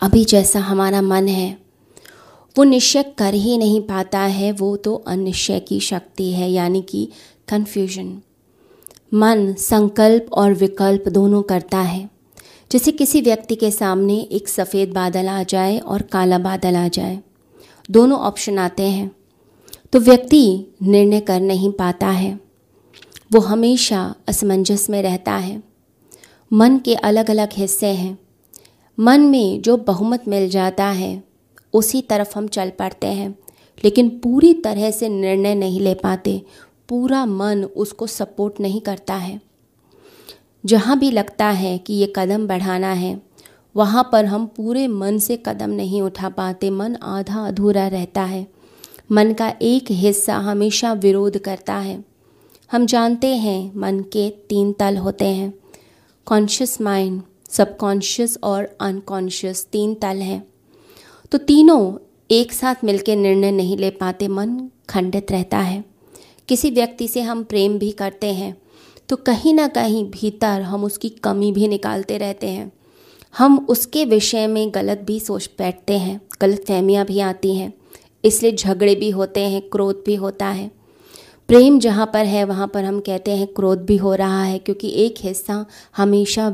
अभी जैसा हमारा मन है। वो निश्चय कर ही नहीं पाता है, वो तो अनिश्चय की शक्ति है, यानी कि कन्फ्यूज़न मन, संकल्प और विकल्प दोनों करता है। जैसे किसी व्यक्ति के सामने एक सफ़ेद बादल आ जाए और काला बादल आ जाए, दोनों ऑप्शन आते हैं। तो व्यक्ति निर्णय कर नहीं पाता है। वो हमेशा असमंजस में रहता है। मन के अलग अलग हिस्से हैं। मन में जो बहुमत मिल जाता है, उसी तरफ़ हम चल पड़ते हैं। लेकिन पूरी तरह से निर्णय नहीं ले पाते, पूरा मन उसको सपोर्ट नहीं करता है। जहाँ भी लगता है कि ये कदम बढ़ाना है, वहाँ पर हम पूरे मन से कदम नहीं उठा पाते। मन आधा अधूरा रहता है। मन का एक हिस्सा हमेशा विरोध करता है। हम जानते हैं मन के तीन तल होते हैं। कॉन्शियस माइंड सबकॉन्शियस और अनकॉन्शियस तीन तल हैं। तो तीनों एक साथ मिलकर निर्णय नहीं ले पाते, मन खंडित रहता है। किसी व्यक्ति से हम प्रेम भी करते हैं तो कहीं ना कहीं भीतर हम उसकी कमी भी निकालते रहते हैं। हम उसके विषय में गलत भी सोच बैठते हैं गलत फहमियाँ भी आती हैं, इसलिए झगड़े भी होते हैं, क्रोध भी होता है। प्रेम जहाँ पर है, वहाँ पर हम कहते हैं क्रोध भी हो रहा है, क्योंकि एक हिस्सा हमेशा